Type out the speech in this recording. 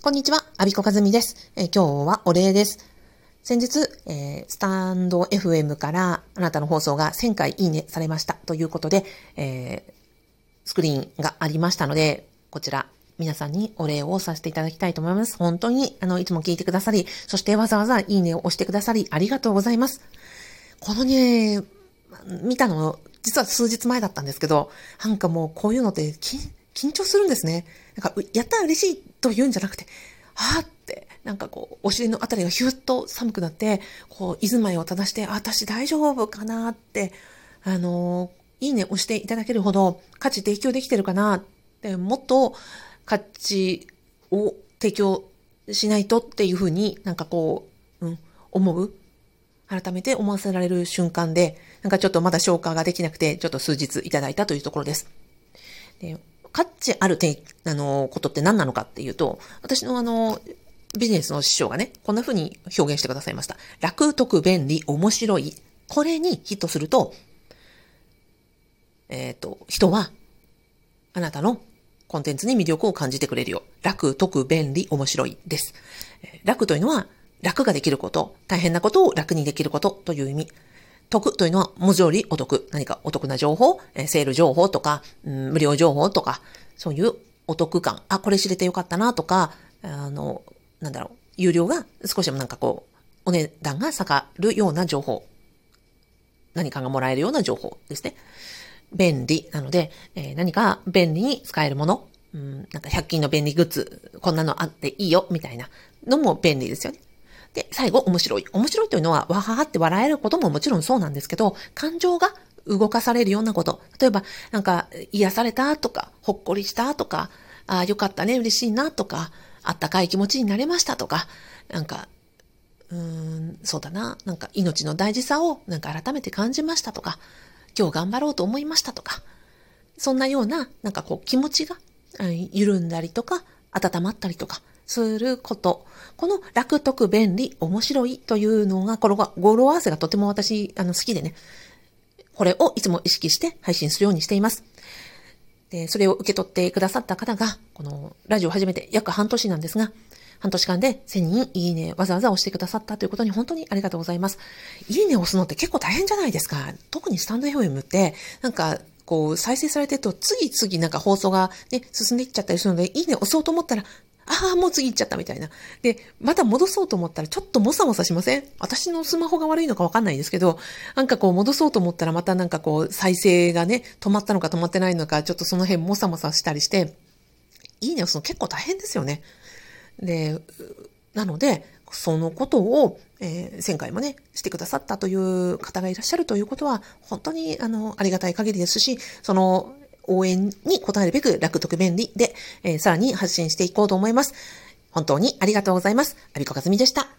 こんにちは、アビコカズミです。えー、今日はお礼です。先日、えー、スタンド FM からあなたの放送が1000回いいねされましたということで、えー、スクリーンがありましたので、こちら皆さんにお礼をさせていただきたいと思います。本当に、あの、いつも聞いてくださり、そしてわざわざいいねを押してくださり、ありがとうございます。このね、見たの、実は数日前だったんですけど、なんかもうこういうのって緊緊張するんですね。なんか、やったら嬉しいと言うんじゃなくて、はぁって、なんかこう、お尻のあたりがヒュッと寒くなって、こう、居住まいを正して、私大丈夫かなって、あのいいね押していただけるほど価値提供できてるかなって、もっと価値を提供しないとっていうふうになんかこう、うん、思う改めて思わせられる瞬間で、なんかちょっとまだ消化ができなくて、ちょっと数日いただいたというところです。で価値あるて、あの、ことって何なのかっていうと、私のあの、ビジネスの師匠がね、こんな風に表現してくださいました。楽、得、便利、面白い。これにヒットすると、えっ、ー、と、人は、あなたのコンテンツに魅力を感じてくれるよ。楽、得、便利、面白いです。楽というのは、楽ができること、大変なことを楽にできることという意味。得というのは文字通りお得。何かお得な情報、えセール情報とか、うん、無料情報とか、そういうお得感。あ、これ知れてよかったなとか、あの、なんだろう、有料が少しでもなんかこう、お値段が下がるような情報。何かがもらえるような情報ですね。便利なので、えー、何か便利に使えるもの、うん、なんか100均の便利グッズ、こんなのあっていいよ、みたいなのも便利ですよね。で、最後、面白い。面白いというのは、わははって笑えることももちろんそうなんですけど、感情が動かされるようなこと。例えば、なんか、癒されたとか、ほっこりしたとか、ああ、よかったね、嬉しいなとか、あったかい気持ちになれましたとか、なんか、うーん、そうだな、なんか命の大事さをなんか改めて感じましたとか、今日頑張ろうと思いましたとか、そんなような、なんかこう気持ちが緩んだりとか、温まったりとか、すること。この楽得便利面白いというのが、これが語呂合わせがとても私、あの、好きでね。これをいつも意識して配信するようにしています。で、それを受け取ってくださった方が、このラジオを始めて約半年なんですが、半年間で1000人いいねわざわざ押してくださったということに本当にありがとうございます。いいね押すのって結構大変じゃないですか。特にスタンド FM って、なんか、こう、再生されてると、次々なんか放送がね、進んでいっちゃったりするので、いいね押そうと思ったら、ああ、もう次行っちゃったみたいな。で、また戻そうと思ったらちょっともさもさしません？私のスマホが悪いのかわかんないんですけど、なんかこう戻そうと思ったらまたなんかこう再生がね、止まったのか止まってないのか、ちょっとその辺もさもさしたりして、いいねその結構大変ですよね。で、なので、そのことを、えー、前回もね、してくださったという方がいらっしゃるということは、本当に、あの、ありがたい限りですし、その、応援に応えるべく楽得便利で、えー、さらに発信していこうと思います。本当にありがとうございます。アビコカズミでした。